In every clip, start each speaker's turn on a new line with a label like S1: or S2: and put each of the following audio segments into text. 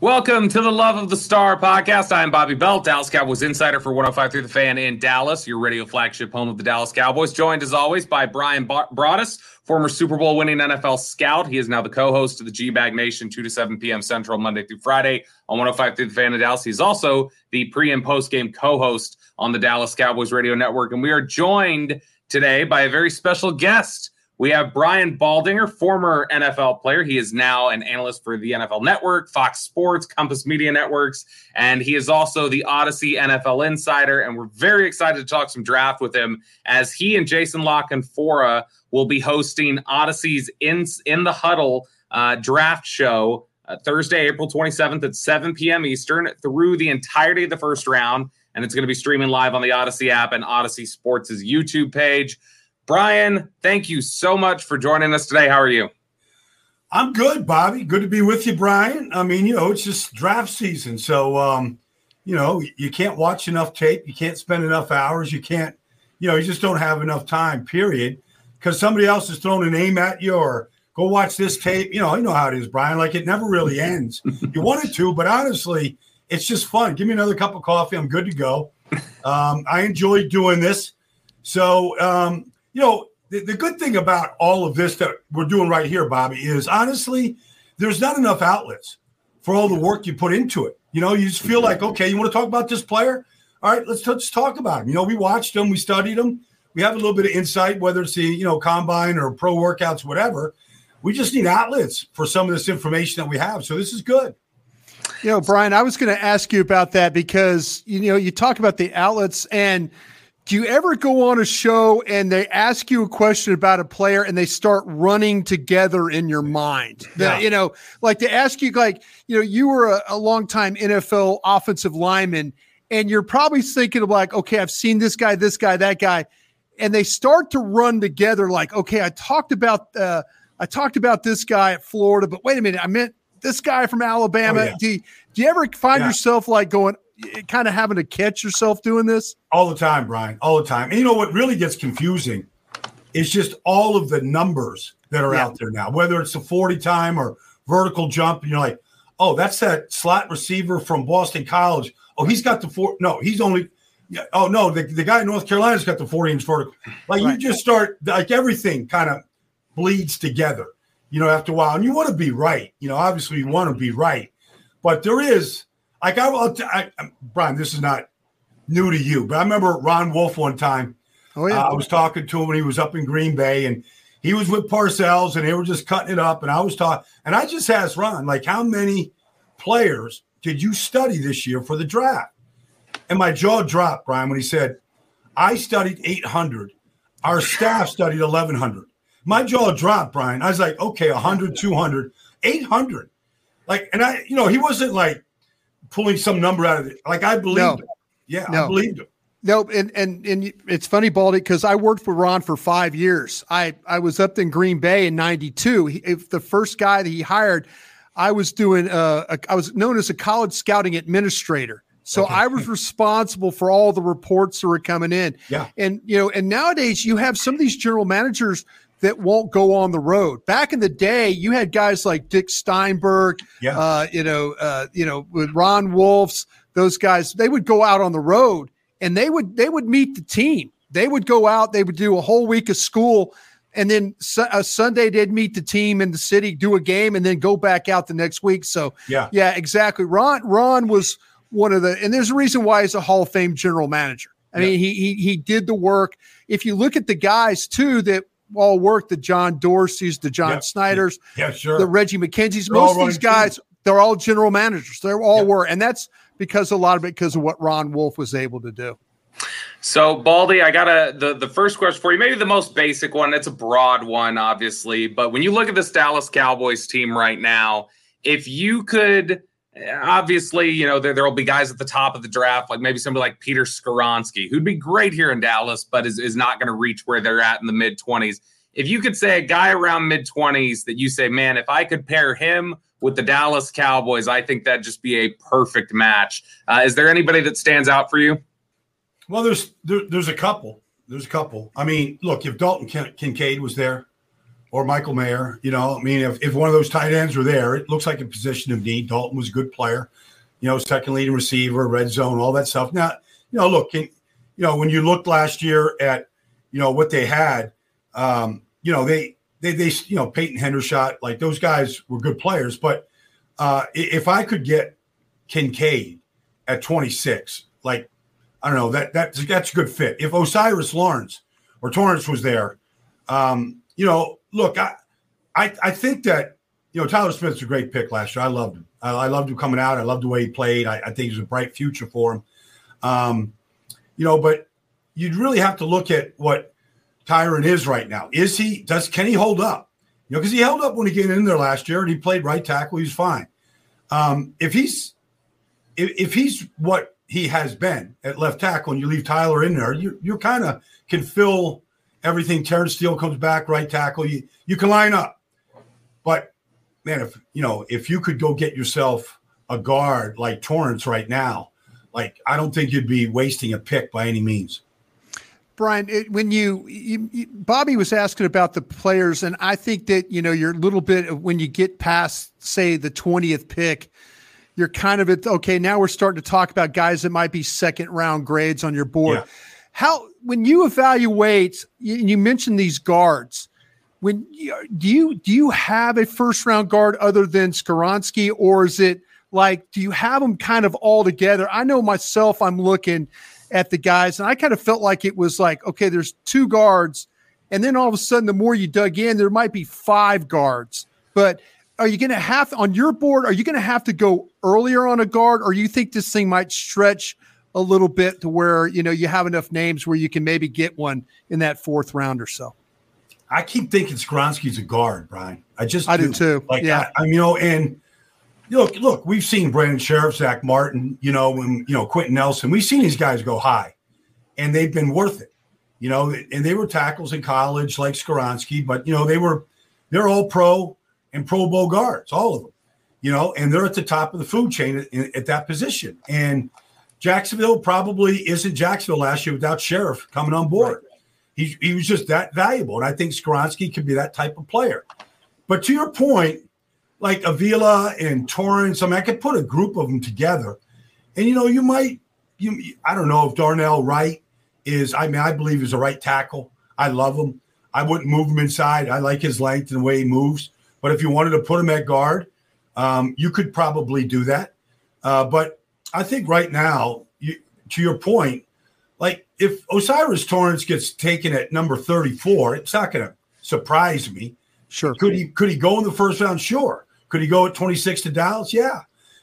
S1: Welcome to the Love of the Star podcast. I'm Bobby Belt, Dallas Cowboys insider for 105 through the fan in Dallas, your radio flagship home of the Dallas Cowboys. Joined as always by Brian Broaddus, former Super Bowl winning NFL scout. He is now the co host of the G Bag Nation, 2 to 7 p.m. Central, Monday through Friday on 105 through the fan in Dallas. He's also the pre and post game co host on the Dallas Cowboys radio network. And we are joined today by a very special guest. We have Brian Baldinger, former NFL player. He is now an analyst for the NFL Network, Fox Sports, Compass Media Networks, and he is also the Audacy NFL Insider. And we're very excited to talk some draft with him as he and Jason La Canfora will be hosting Audacy's In, in the Huddle uh, draft show uh, Thursday, April 27th at 7 p.m. Eastern through the entirety of the first round. And it's going to be streaming live on the Audacy app and Odyssey Sports' YouTube page. Brian, thank you so much for joining us today. How are you?
S2: I'm good, Bobby. Good to be with you, Brian. I mean, you know, it's just draft season. So, um, you know, you can't watch enough tape. You can't spend enough hours. You can't, you know, you just don't have enough time, period. Because somebody else is throwing a name at you or go watch this tape. You know, you know how it is, Brian. Like it never really ends. you wanted to, but honestly, it's just fun. Give me another cup of coffee. I'm good to go. Um, I enjoy doing this. So, um, you know, the, the good thing about all of this that we're doing right here, Bobby, is honestly, there's not enough outlets for all the work you put into it. You know, you just feel like, okay, you want to talk about this player? All right, let's, let's talk about him. You know, we watched him, we studied him, we have a little bit of insight, whether it's the, you know, combine or pro workouts, whatever. We just need outlets for some of this information that we have. So this is good.
S3: You know, Brian, I was going to ask you about that because, you know, you talk about the outlets and – do you ever go on a show and they ask you a question about a player and they start running together in your mind? Yeah. The, you know, like they ask you, like, you know, you were a, a long time NFL offensive lineman and you're probably thinking of like, okay, I've seen this guy, this guy, that guy. And they start to run together like, okay, I talked about, uh, I talked about this guy at Florida, but wait a minute, I meant this guy from Alabama. Oh, yeah. do, you, do you ever find yeah. yourself like going, kind of having to catch yourself doing this?
S2: All the time, Brian. All the time. And you know what really gets confusing is just all of the numbers that are yeah. out there now, whether it's a 40 time or vertical jump. You're like, oh, that's that slot receiver from Boston College. Oh, he's got the four. No, he's only. Oh no, the, the guy in North Carolina's got the 40 inch vertical. Like right. you just start like everything kind of bleeds together, you know, after a while. And you want to be right. You know, obviously you want to be right. But there is like I will, I, Brian, this is not new to you, but I remember Ron Wolf one time. Oh yeah, uh, I was talking to him when he was up in Green Bay, and he was with Parcells, and they were just cutting it up. And I was talking, and I just asked Ron, like, how many players did you study this year for the draft? And my jaw dropped, Brian, when he said, I studied 800. Our staff studied 1,100. My jaw dropped, Brian. I was like, okay, 100, 200, 800. Like, and I, you know, he wasn't like pulling some number out of it. Like I believed no. him. Yeah, no. I believed him.
S3: No, and and and it's funny, Baldy, because I worked for Ron for five years. I I was up in Green Bay in '92. If the first guy that he hired, I was doing. Uh, a, I was known as a college scouting administrator. So okay. I was responsible for all the reports that were coming in.
S2: Yeah.
S3: And you know, and nowadays you have some of these general managers that won't go on the road. Back in the day, you had guys like Dick Steinberg, yeah. uh, you know, uh, you know, with Ron Wolfs, those guys, they would go out on the road and they would they would meet the team. They would go out, they would do a whole week of school, and then a uh, Sunday they'd meet the team in the city, do a game, and then go back out the next week. So
S2: yeah,
S3: yeah, exactly. Ron Ron was one of the, and there's a reason why he's a Hall of Fame general manager. I mean, he he he did the work. If you look at the guys too that all work the John Dorsey's, the John yep. Schneider's,
S2: yeah, sure.
S3: the Reggie McKenzie's. They're most of these guys, teams. they're all general managers. They're all yep. were, and that's because a lot of it because of what Ron Wolf was able to do.
S1: So, Baldy, I got a the the first question for you, maybe the most basic one. It's a broad one, obviously, but when you look at this Dallas Cowboys team right now, if you could obviously, you know, there will be guys at the top of the draft, like maybe somebody like Peter Skoronski, who'd be great here in Dallas, but is, is not going to reach where they're at in the mid 20s. If you could say a guy around mid 20s that you say, man, if I could pair him with the Dallas Cowboys, I think that'd just be a perfect match. Uh, is there anybody that stands out for you?
S2: Well, there's there, there's a couple. There's a couple. I mean, look, if Dalton Kincaid was there, or Michael Mayer. You know, I mean, if, if one of those tight ends were there, it looks like a position of need. Dalton was a good player, you know, second leading receiver, red zone, all that stuff. Now, you know, look, you know, when you looked last year at, you know, what they had, um, you know, they, they, they, you know, Peyton Hendershot, like those guys were good players. But uh, if I could get Kincaid at 26, like, I don't know, that, that that's a good fit. If O'Cyrus Lawrence or Torrence was there, um, you know, look, I, I, I think that you know Tyler Smith's a great pick last year. I loved him. I, I loved him coming out. I loved the way he played. I, I think he's a bright future for him. Um, you know, but you'd really have to look at what Tyron is right now. Is he does can he hold up? You know, because he held up when he came in there last year and he played right tackle. He was fine. Um, if he's if, if he's what he has been at left tackle and you leave Tyler in there, you you kind of can fill everything. Terence Steele comes back, right tackle. You you can line up. But man, if you know, if you could go get yourself a guard like Torrence right now, like I don't think you'd be wasting a pick by any means.
S3: Brian, it, when you, you, you, Bobby was asking about the players, and I think that you know you're a little bit when you get past, say, the twentieth pick, you're kind of at okay. Now we're starting to talk about guys that might be second round grades on your board. Yeah. How when you evaluate, you, you mentioned these guards. When you, do you do you have a first round guard other than Skoronski, or is it like do you have them kind of all together? I know myself, I'm looking at the guys, and I kind of felt like it was like okay, there's two guards, and then all of a sudden, the more you dug in, there might be five guards. But are you going to have on your board? Are you going to have to go earlier on a guard, or you think this thing might stretch a little bit to where you know you have enough names where you can maybe get one in that fourth round or so.
S2: I keep thinking Skoronski's a guard, Brian. I just
S3: I do, do too.
S2: Like
S3: yeah,
S2: I, I you know, and look, look, we've seen Brandon Scherff, Zach Martin, you know, and you know Quenton Nelson. We've seen these guys go high, and they've been worth it. You know, and they were tackles in college like Skoronski, but you know they were they're all pro and Pro Bowl guards, all of them. You know, and they're at the top of the food chain at, at that position, and Jacksonville probably isn't Jacksonville last year without Scherff coming on board. Right. He, he was just that valuable. And I think Skoronski could be that type of player. But to your point, like Avila and Torrence, I mean, I could put a group of them together. And, you know, you might, you, I don't know if Darnell Wright is, I mean, I believe he's a right tackle. I love him. I wouldn't move him inside. I like his length and the way he moves. But if you wanted to put him at guard, um, you could probably do that. Uh, but I think right now, you, to your point, like if O'Cyrus Torrence gets taken at number 34, it's not going to surprise me.
S3: Sure.
S2: Could he could he go in the first round? Sure. Could he go at 26 to Dallas? Yeah.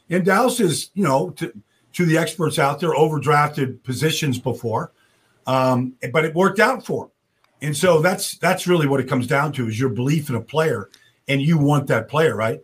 S2: And Dallas is, you know, to, to the experts out there, overdrafted positions before, um, but it worked out for him. And so that's that's really what it comes down to is your belief in a player, and you want that player, right?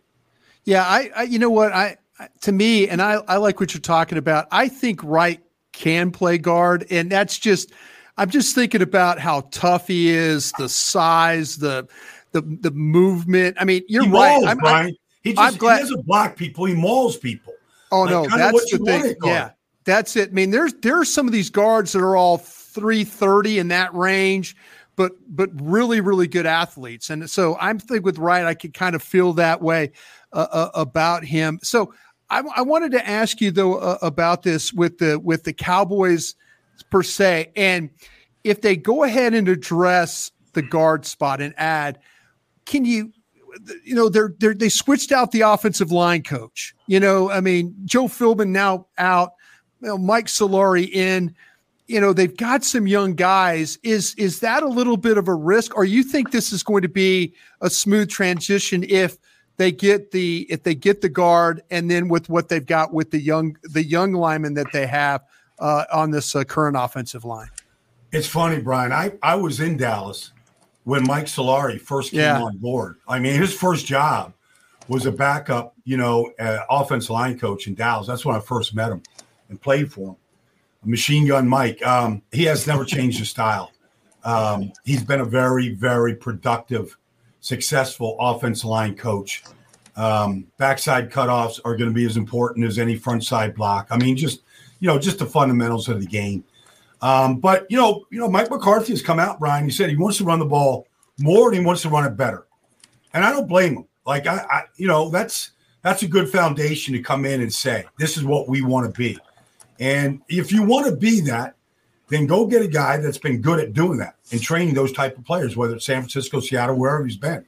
S3: Yeah, I, I you know what I to me, and I, I like what you're talking about. I think Wright can play guard, and that's just I'm just thinking about how tough he is, the size, the the the movement. I mean, you're
S2: he
S3: right.
S2: Mauls, I'm, Brian. He just I'm glad, he doesn't block people. He mauls people.
S3: Oh like, no, that's the thing. Yeah, that's it. I mean, there's there are some of these guards that are all 330 in that range, but but really really good athletes. And so I'm thinking with Wright, I could kind of feel that way uh, uh, about him. So I, I wanted to ask you though uh, about this with the with the Cowboys per se, and if they go ahead and address the guard spot and add, can you? You know, they're, they're they switched out the offensive line coach. You know, I mean, Joe Philbin now out, you know, Mike Solari in you know they've got some young guys is is that a little bit of a risk or you think this is going to be a smooth transition if they get the if they get the guard and then with what they've got with the young the young linemen that they have uh, on this uh, current offensive line.
S2: It's funny, Brian. I I was in Dallas when Mike Solari first came yeah. on board. I mean, his first job was a backup, you know, uh, offensive line coach in Dallas. That's when I first met him and played for him. Machine Gun Mike. Um, he has never changed his style. Um, he's been a very, very productive successful offensive line coach. Um, backside cutoffs are going to be as important as any front side block. I mean, just you know, just the fundamentals of the game. Um, but you know, you know, Mike McCarthy has come out, Brian. He said he wants to run the ball more and he wants to run it better. and I don't blame him. Like I, I, you know, that's that's a good foundation to come in and say this is what we want to be. And if you want to be that, then go get a guy that's been good at doing that and training those type of players, whether it's San Francisco, Seattle, wherever he's been,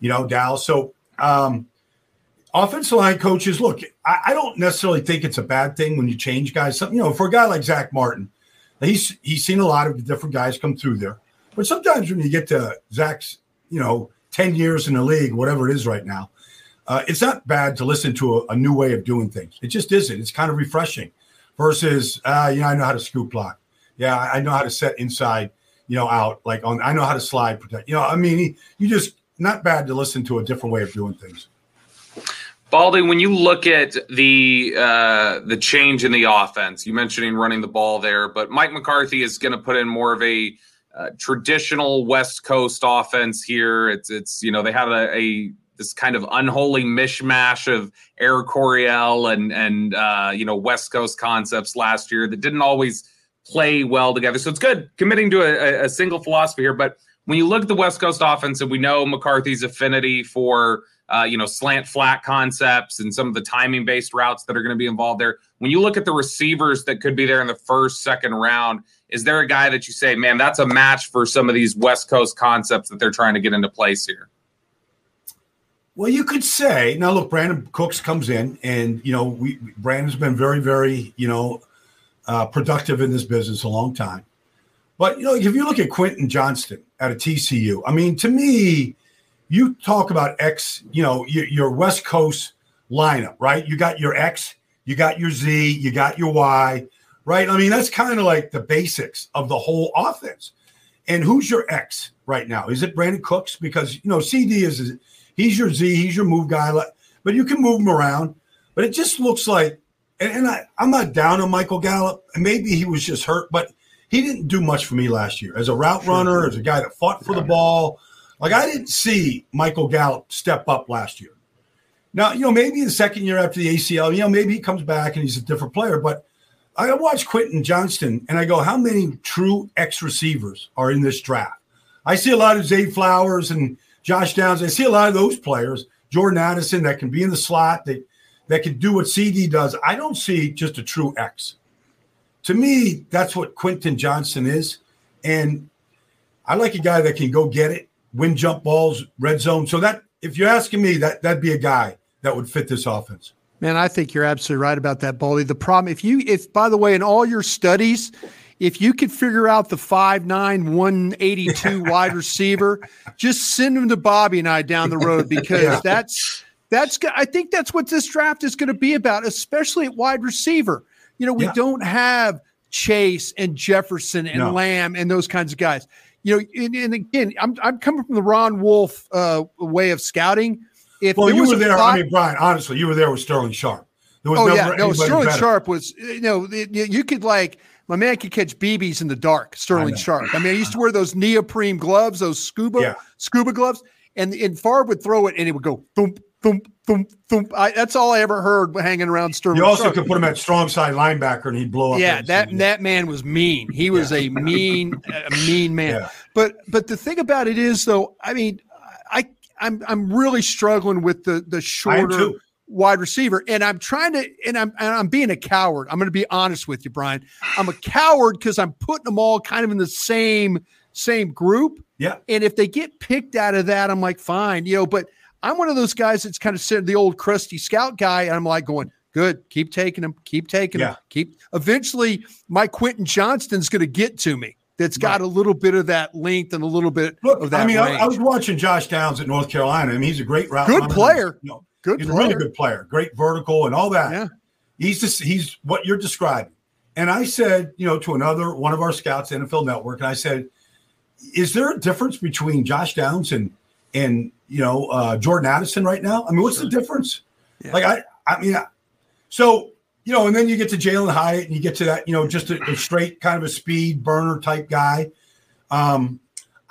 S2: you know, Dallas. So, um, offensive line coaches, look, I, I, don't necessarily think it's a bad thing when you change guys. You know, for a guy like Zach Martin, he's he's seen a lot of different guys come through there. But sometimes when you get to Zach's, you know, 10 years in the league, whatever it is right now, uh, it's not bad to listen to a, a, new way of doing things. It just isn't. It's kind of refreshing versus, uh, you know, I know how to scoop block. Yeah, I know how to set inside, you know, out like on. I know how to slide protect. You know, I mean, you just not bad to listen to a different way of doing things.
S1: Baldy, when you look at the uh, the change in the offense, you mentioning running the ball there, but Mike McCarthy is going to put in more of a uh, traditional West Coast offense here. It's it's you know they have a, a this kind of unholy mishmash of Air Coryell and and uh, you know West Coast concepts last year that didn't always play well together. So it's good committing to a, a single philosophy here. But when you look at the West Coast offense, and we know McCarthy's affinity for uh, you know slant flat concepts and some of the timing based routes that are going to be involved there. When you look at the receivers that could be there in the first, second round, is there a guy that you say, man, that's a match for some of these West Coast concepts that they're trying to get into place here?
S2: Well, you could say now. Look, Brandin Cooks comes in, and you know, we Brandin's been very, very, you know, uh, productive in this business a long time. But you know, if you look at Quentin Johnston at a TCU, I mean, to me, you talk about X, you know, your, your West Coast lineup, right? You got your X, you got your Z, you got your Y, right? I mean, that's kind of like the basics of the whole offense. And who's your X right now? Is it Brandin Cooks? Because you know, CeeDee is he's your Z, he's your move guy, but you can move him around. But it just looks like and, and I, I'm not down on Michael Gallup. And maybe he was just hurt, but he didn't do much for me last year as a route runner, as a guy that fought for the ball. Like I didn't see Michael Gallup step up last year. Now, you know, maybe the second year after the ACL, you know, maybe he comes back and he's a different player. But I watch Quentin Johnston and I go, how many true X receivers are in this draft? I see a lot of Zay Flowers and Josh Downs. I see a lot of those players, Jordan Addison, that can be in the slot. That that can do what CeeDee does. I don't see just a true X. To me, that's what Quentin Johnston is. And I like a guy that can go get it, win jump balls, red zone. So that if you're asking me, that that'd be a guy that would fit this offense.
S3: Man, I think you're absolutely right about that, Baldy. The problem, if you, if by the way, in all your studies, if you could figure out the 5'9, 182 wide receiver, just send him to Bobby and I down the road because yeah. that's that's I think that's what this draft is going to be about, especially at wide receiver. You know, we yeah. don't have Chase and Jefferson and no. Lamb and those kinds of guys. You know, and, and again, I'm I'm coming from the Ron Wolf uh, way of scouting.
S2: If well, you were there. Thought, I mean, Brian, honestly, you were there with Sterling Sharpe.
S3: There was oh yeah, no, Sterling better. Sharpe was. You know, you could like my man could catch BBs in the dark. Sterling I Sharpe. I mean, I used to wear those neoprene gloves, those scuba yeah. scuba gloves, and and Favre would throw it and it would go boom, thump, thump, thump. I, that's all I ever heard hanging around Sterling.
S2: You also Sharpe. could put him at strong side linebacker and he'd blow up.
S3: Yeah, that season. that man was mean. He was yeah. a mean, a mean man. Yeah. But but the thing about it is though, I mean, I I'm I'm really struggling with the the shorter wide receiver, and I'm trying to, and I'm and I'm being a coward. I'm going to be honest with you, Brian. I'm a coward because I'm putting them all kind of in the same same group.
S2: Yeah.
S3: And if they get picked out of that, I'm like, fine, you know, but I'm one of those guys that's kind of said the old crusty scout guy. And I'm like going, good, keep taking them, keep taking yeah. him, keep. Eventually, my Quentin Johnston's going to get to me. That's got right. a little bit of that length and a little bit Look, of that.
S2: I mean,
S3: I,
S2: I, was watching Josh Downs at North Carolina. I mean, he's a great route.
S3: Good player. You know, good.
S2: He's
S3: player.
S2: a really good player. Great vertical and all that. Yeah. He's just he's what you're describing. And I said, you know, to another one of our scouts, NFL Network, and I said, is there a difference between Josh Downs and and you know uh, Jordan Addison right now? I mean, what's the difference? Yeah. Like I, I mean, so you know, and then you get to Jalin Hyatt, and you get to that, you know, just a, a straight kind of a speed burner type guy. Um,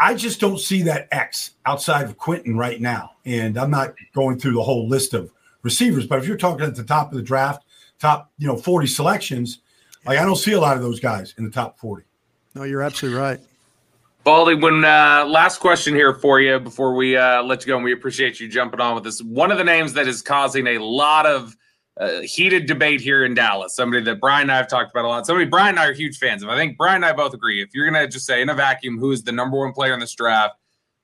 S2: I just don't see that X outside of Quentin right now, and I'm not going through the whole list of receivers. But if you're talking at the top of the draft, top you know 40 selections, like I don't see a lot of those guys in the top 40.
S3: No, you're absolutely right.
S1: Baldy, when uh, last question here for you before we uh, let you go, and we appreciate you jumping on with us. One of the names that is causing a lot of heated debate here in Dallas, somebody that Brian and I have talked about a lot, somebody Brian and I are huge fans of. I think Brian and I both agree. If you're going to just say in a vacuum who is the number one player in this draft,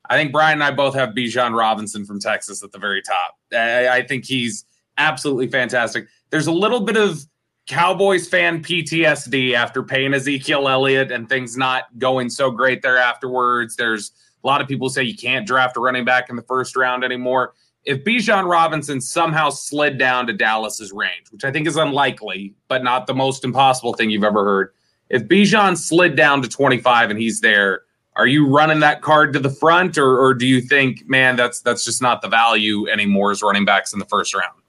S1: I think Brian and I both have Bijan Robinson from Texas at the very top. I, I think he's absolutely fantastic. There's a little bit of Cowboys fan PTSD after paying Ezekiel Elliott and things not going so great there afterwards. There's a lot of people say you can't draft a running back in the first round anymore. If Bijan Robinson somehow slid down to Dallas's range, which I think is unlikely, but not the most impossible thing you've ever heard. If Bijan slid down to 25 and he's there, are you running that card to the front, or, or do you think, man, that's that's just not the value anymore as running backs in the first round?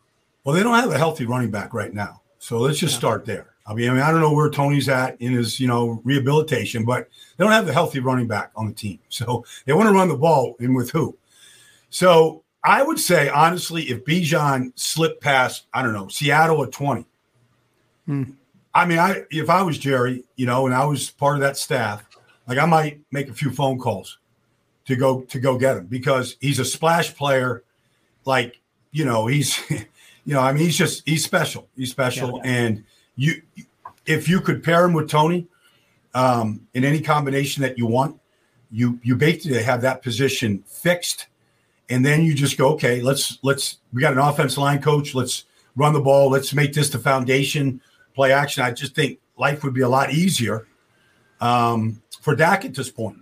S2: Well, they don't have a healthy running back right now. So let's just yeah. start there. I mean, I mean, I don't know where Tony's at in his, you know, rehabilitation, but they don't have the healthy running back on the team. So they want to run the ball and with who? So I would say, honestly, if Bijan slipped past, I don't know, Seattle at 20. Hmm. I mean, I if I was Jerry, you know, and I was part of that staff, like I might make a few phone calls to go to go get him because he's a splash player. Like, you know, he's you know, I mean, he's just he's special. He's special, yeah, yeah. and you if you could pair him with Tony um, in any combination that you want, you you basically have that position fixed, and then you just go, okay, let's let's we got an offense line coach, let's run the ball, let's make this the foundation, play action. I just think life would be a lot easier um, for Dak at this point.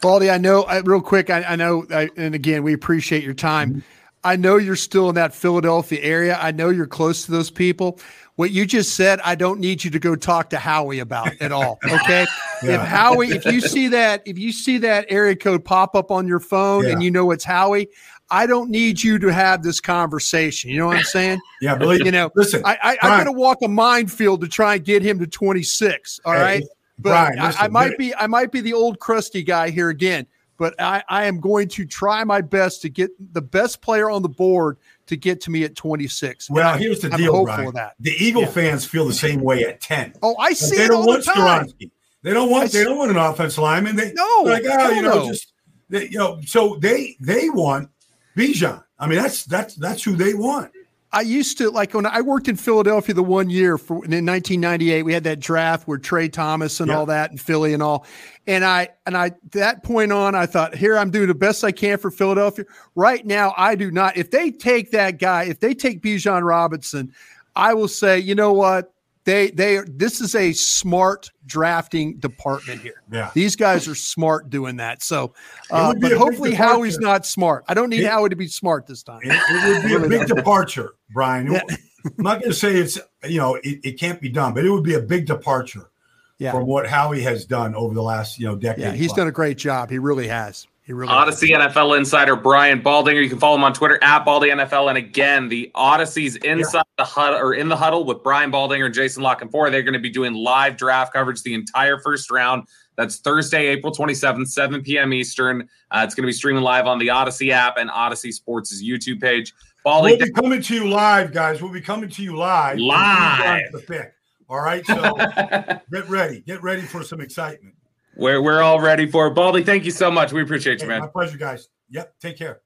S3: Baldy, I know I, real quick. I, I know, I, and again, we appreciate your time. Mm-hmm. I know you're still in that Philadelphia area. I know you're close to those people. What you just said, I don't need you to go talk to Howie about at all. Okay. yeah. If Howie, if you see that, if you see that area code pop up on your phone yeah. and you know it's Howie, I don't need you to have this conversation. You know what I'm saying?
S2: yeah, believe
S3: you know.
S2: Listen,
S3: I, I, I'm going to walk a minefield to try and get him to 26. All hey, right, but Brian, listen, I, I might be, I might be the old crusty guy here again but I, I am going to try my best to get the best player on the board to get to me at 26.
S2: Well, here's the I'm deal, Brian. The Eagle yeah. fans feel the same way at 10.
S3: Oh, I see they don't want the.
S2: They don't want they don't want an offensive lineman. They
S3: no
S2: like oh, you know, just they, you know, so they they want Bijan. I mean, that's that's that's who they want.
S3: I used to like when I worked in Philadelphia the one year for in 1998 we had that draft where Tra Thomas and yeah. all that and Philly and all. And I and I that point on I thought here I'm doing the best I can for Philadelphia. Right now I do not. If they take that guy if they take Bijan Robinson I will say you know what they they this is a smart drafting department here.
S2: Yeah,
S3: these guys are smart doing that. So, uh, but hopefully Howie's not smart. I don't need it, Howie to be smart this time.
S2: It, it would be a big departure, Brian. Yeah. I'm not going to say it's you know it, it can't be done, but it would be a big departure yeah. from what Howie has done over the last you know decade.
S3: Yeah, he's plus. done a great job. He really has. Really
S1: Audacy has. NFL insider Brian Baldinger. You can follow him on Twitter at Baldy NFL. And again, the Audacy's inside yeah. the huddle or in the huddle with Brian Baldinger and Jason La Canfora. They're going to be doing live draft coverage the entire first round. That's Thursday, April 27th, 7 p.m. Eastern. Uh, it's going to be streaming live on the Audacy app and Odyssey Sports' YouTube page.
S2: Baldy, we'll be coming to you live, guys. We'll be coming to you live.
S1: Live.
S2: The pick. All right. So get ready. Get ready for some excitement.
S1: We're we're all ready for it. Baldy, thank you so much. We appreciate you, man.
S2: My pleasure, guys. Yep. Take care.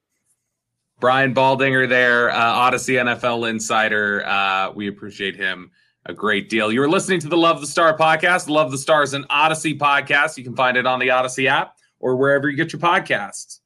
S1: Brian Baldinger there, uh, Audacy NFL insider. Uh, we appreciate him a great deal. You're listening to the Love the Star podcast. Love the Stars an Audacy podcast. You can find it on the Audacy app or wherever you get your podcasts.